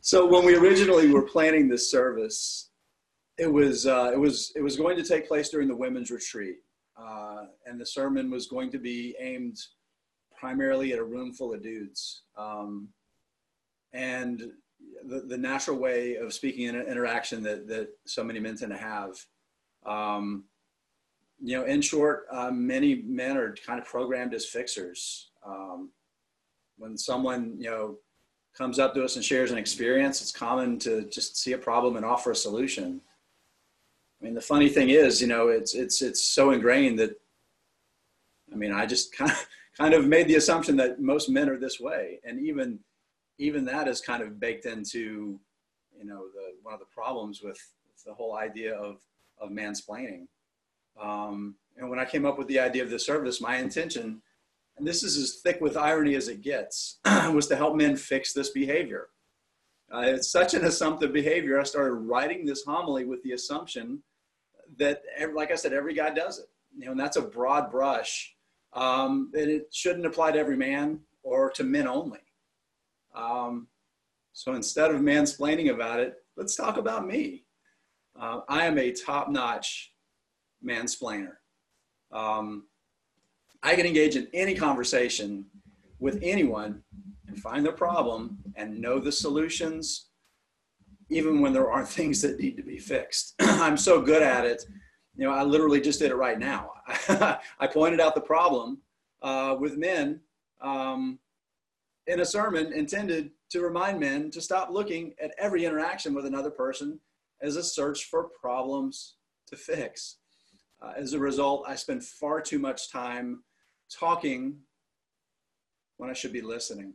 So when we originally were planning this service, it was uh, it was it was going to take place during the women's retreat, uh, and the sermon was going to be aimed primarily at a room full of dudes. Um, and the, the natural way of speaking in interaction that, that so many men tend to have. Um, you know, in short, uh, many men are kind of programmed as fixers. Um, when someone, you know, comes up to us and shares an experience, it's common to just see a problem and offer a solution. I mean, the funny thing is, you know, it's it's it's so ingrained that, I mean, I just kind of kind of made the assumption that most men are this way, and even even that is kind of baked into, you know, the one of the problems with, the whole idea of of mansplaining. Um, and when I came up with the idea of the service, my intention, and this is as thick with irony as it gets, was to help men fix this behavior. Uh, it's such an assumptive behavior. I started writing this homily with the assumption that, like I said, every guy does it. You know, and that's a broad brush, um, and it shouldn't apply to every man or to men only. Um, so instead of mansplaining about it, let's talk about me. Uh, I am a top-notch mansplainer. Um, I can engage in any conversation with anyone and find the problem and know the solutions, even when there are things that need to be fixed. I'm so good at it. You know, I literally just did it right now. I pointed out the problem uh, with men um, in a sermon intended to remind men to stop looking at every interaction with another person as a search for problems to fix. Uh, as a result, I spend far too much time talking when I should be listening.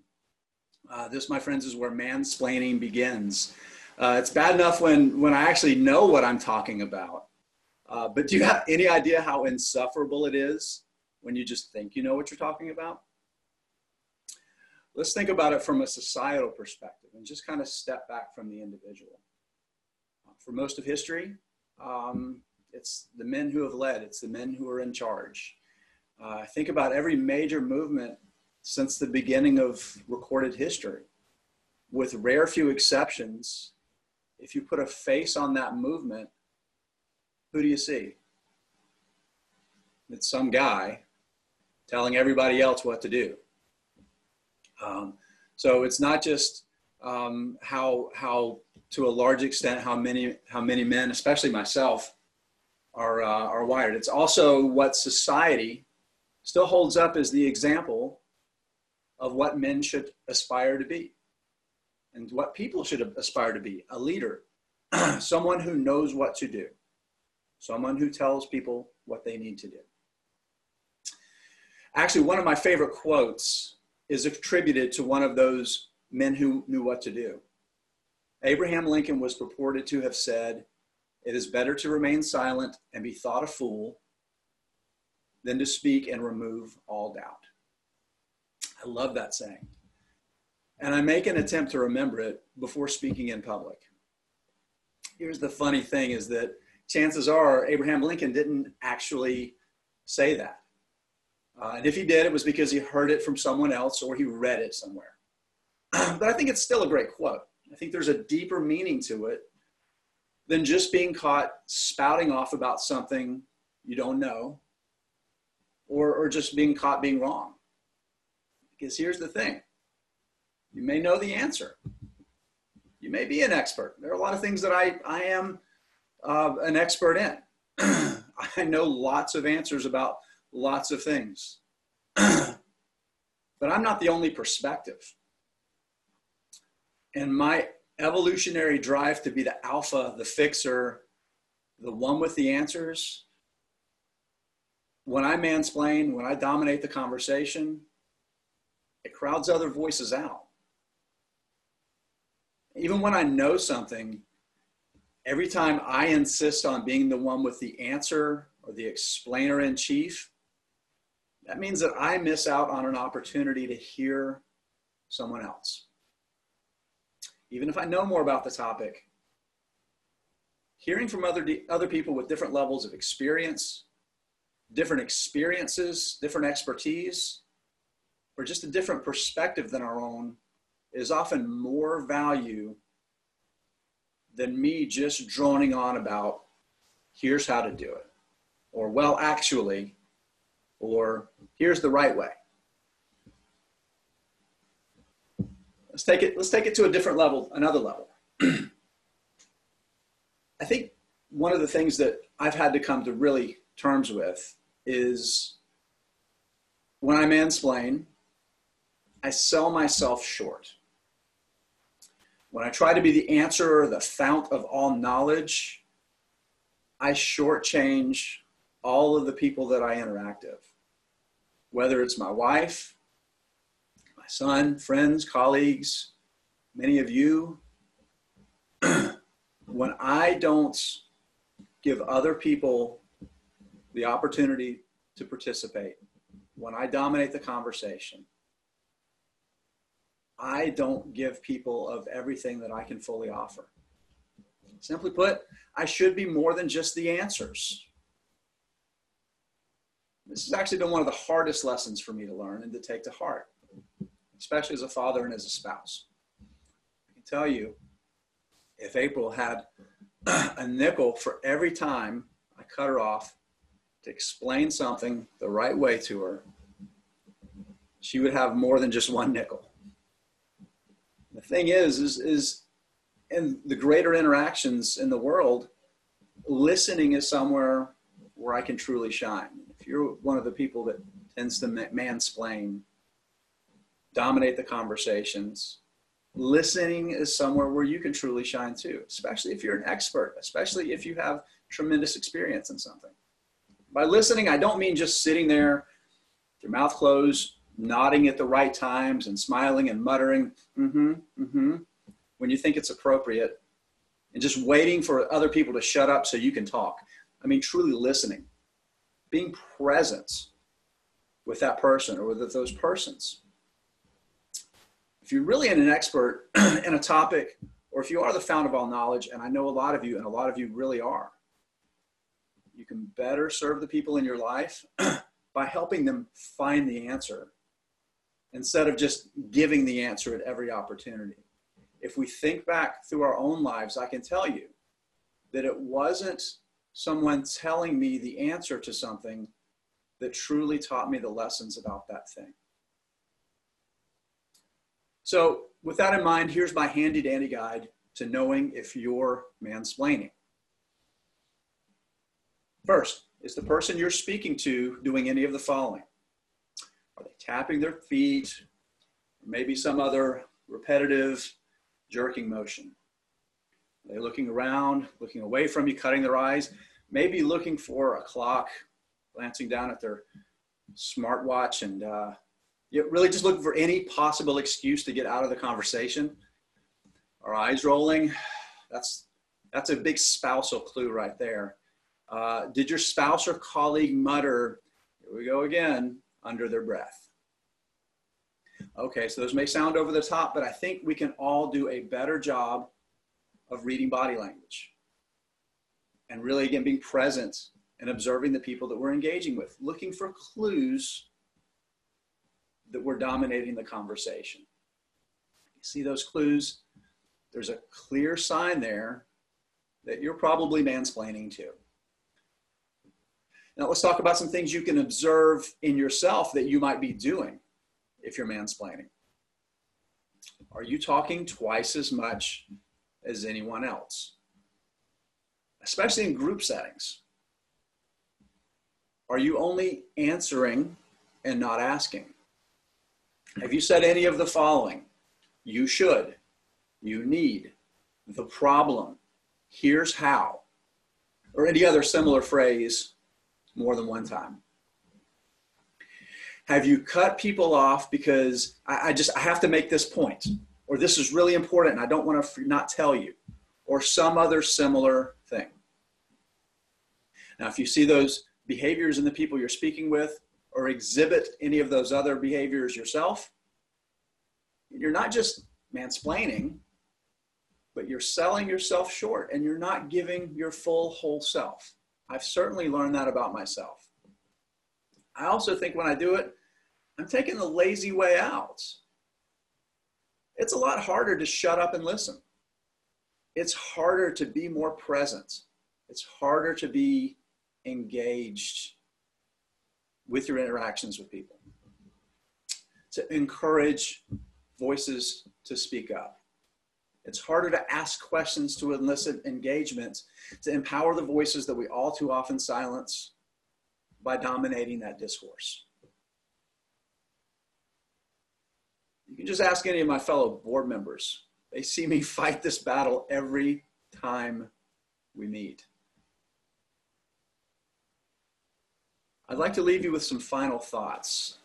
Uh, this, my friends, is where mansplaining begins. Uh, it's bad enough when, when I actually know what I'm talking about. Uh, but do you have any idea how insufferable it is when you just think you know what you're talking about? Let's think about it from a societal perspective and just kind of step back from the individual. For most of history, um, it's the men who have led, it's the men who are in charge. Uh, think about every major movement since the beginning of recorded history. With rare few exceptions, if you put a face on that movement, who do you see? It's some guy telling everybody else what to do. Um, so it's not just um, how how to a large extent how many how many men, especially myself, are uh, are wired. It's also what society still holds up as the example of what men should aspire to be and what people should aspire to be a leader someone who knows what to do someone who tells people what they need to do actually one of my favorite quotes is attributed to one of those men who knew what to do. Abraham Lincoln was purported to have said, It is better to remain silent and be thought a fool than to speak and remove all doubt. I love that saying. And I make an attempt to remember it before speaking in public. Here's the funny thing is that chances are Abraham Lincoln didn't actually say that. Uh, and if he did, it was because he heard it from someone else or he read it somewhere. but I think it's still a great quote. I think there's a deeper meaning to it than just being caught spouting off about something you don't know or, or just being caught being wrong. Because here's the thing you may know the answer, you may be an expert. There are a lot of things that I, I am uh, an expert in. I know lots of answers about lots of things. but I'm not the only perspective. And my evolutionary drive to be the alpha, the fixer, the one with the answers, when I mansplain, when I dominate the conversation, it crowds other voices out. Even when I know something, every time I insist on being the one with the answer or the explainer in chief, that means that I miss out on an opportunity to hear someone else. Even if I know more about the topic, hearing from other, other people with different levels of experience, different experiences, different expertise, or just a different perspective than our own is often more value than me just droning on about here's how to do it, or well, actually, or here's the right way. Let's take it, let's take it to a different level, another level. I think one of the things that I've had to come to really terms with is when I mansplain, I sell myself short. When I try to be the answer the fount of all knowledge, I shortchange all of the people that I interact with, whether it's my wife, my son, friends, colleagues, many of you. when I don't give other people the opportunity to participate, when I dominate the conversation, I don't give people of everything that I can fully offer. Simply put, I should be more than just the answers. This has actually been one of the hardest lessons for me to learn and to take to heart, especially as a father and as a spouse. I can tell you, if April had a nickel for every time I cut her off to explain something the right way to her, she would have more than just one nickel. The thing is, is, is in the greater interactions in the world, listening is somewhere where I can truly shine. If you're one of the people that tends to mansplain, dominate the conversations, listening is somewhere where you can truly shine too, especially if you're an expert, especially if you have tremendous experience in something. By listening, I don't mean just sitting there, your mouth closed, nodding at the right times and smiling and muttering, mm-hmm, mm-hmm, when you think it's appropriate, and just waiting for other people to shut up so you can talk. I mean, truly listening, being present with that person or with those persons. If you're really an expert in a topic, or if you are the fount of all knowledge, and I know a lot of you, and a lot of you really are, you can better serve the people in your life by helping them find the answer instead of just giving the answer at every opportunity. If we think back through our own lives, I can tell you that it wasn't someone telling me the answer to something that truly taught me the lessons about that thing. So, with that in mind, here's my handy dandy guide to knowing if you're mansplaining. First, is the person you're speaking to doing any of the following? Are they tapping their feet? Maybe some other repetitive jerking motion. Are they looking around, looking away from you, cutting their eyes? Maybe looking for a clock, glancing down at their smartwatch, and uh, really just looking for any possible excuse to get out of the conversation. Our eyes rolling. That's that's a big spousal clue right there. Uh, did your spouse or colleague mutter, here we go again, under their breath? Okay, so those may sound over the top, but I think we can all do a better job of reading body language. And really, again, being present and observing the people that we're engaging with, looking for clues that we're dominating the conversation. You see those clues? There's a clear sign there that you're probably mansplaining to. Now, let's talk about some things you can observe in yourself that you might be doing if you're mansplaining. Are you talking twice as much as anyone else? Especially in group settings. Are you only answering and not asking? Have you said any of the following? You should, you need, the problem, here's how, or any other similar phrase more than one time? Have you cut people off because I, I just I have to make this point, or this is really important and I don't want to not tell you, or some other similar thing? Now, if you see those behaviors in the people you're speaking with, or exhibit any of those other behaviors yourself, you're not just mansplaining, but you're selling yourself short and you're not giving your full whole self. I've certainly learned that about myself. I also think when I do it, I'm taking the lazy way out. It's a lot harder to shut up and listen. it's harder to be more present. It's harder to be engaged with your interactions with people, to encourage voices to speak up. It's harder to ask questions to elicit engagement, to empower the voices that we all too often silence by dominating that discourse. You can just ask any of my fellow board members. They see me fight this battle every time we meet. I'd like to leave you with some final thoughts.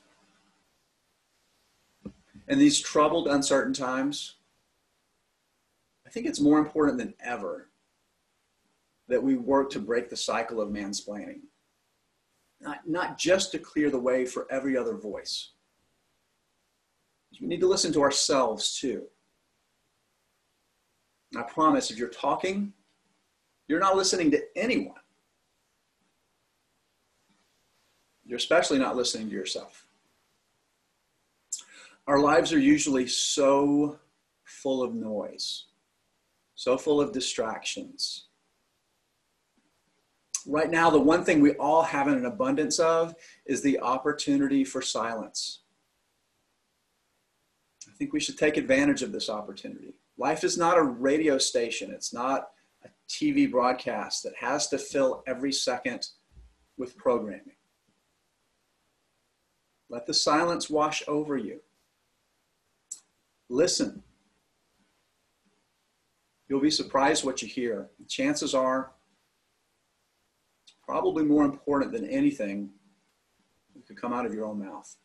In these troubled, uncertain times, I think it's more important than ever that we work to break the cycle of mansplaining. Not, not just to clear the way for every other voice. We need to listen to ourselves too. I promise if you're talking, you're not listening to anyone. You're especially not listening to yourself. Our lives are usually so full of noise, so full of distractions. Right now, the one thing we all have an abundance of is the opportunity for silence. I think we should take advantage of this opportunity. Life is not a radio station, it's not a TV broadcast that has to fill every second with programming. Let the silence wash over you. Listen. You'll be surprised what you hear. Chances are probably more important than anything that could come out of your own mouth.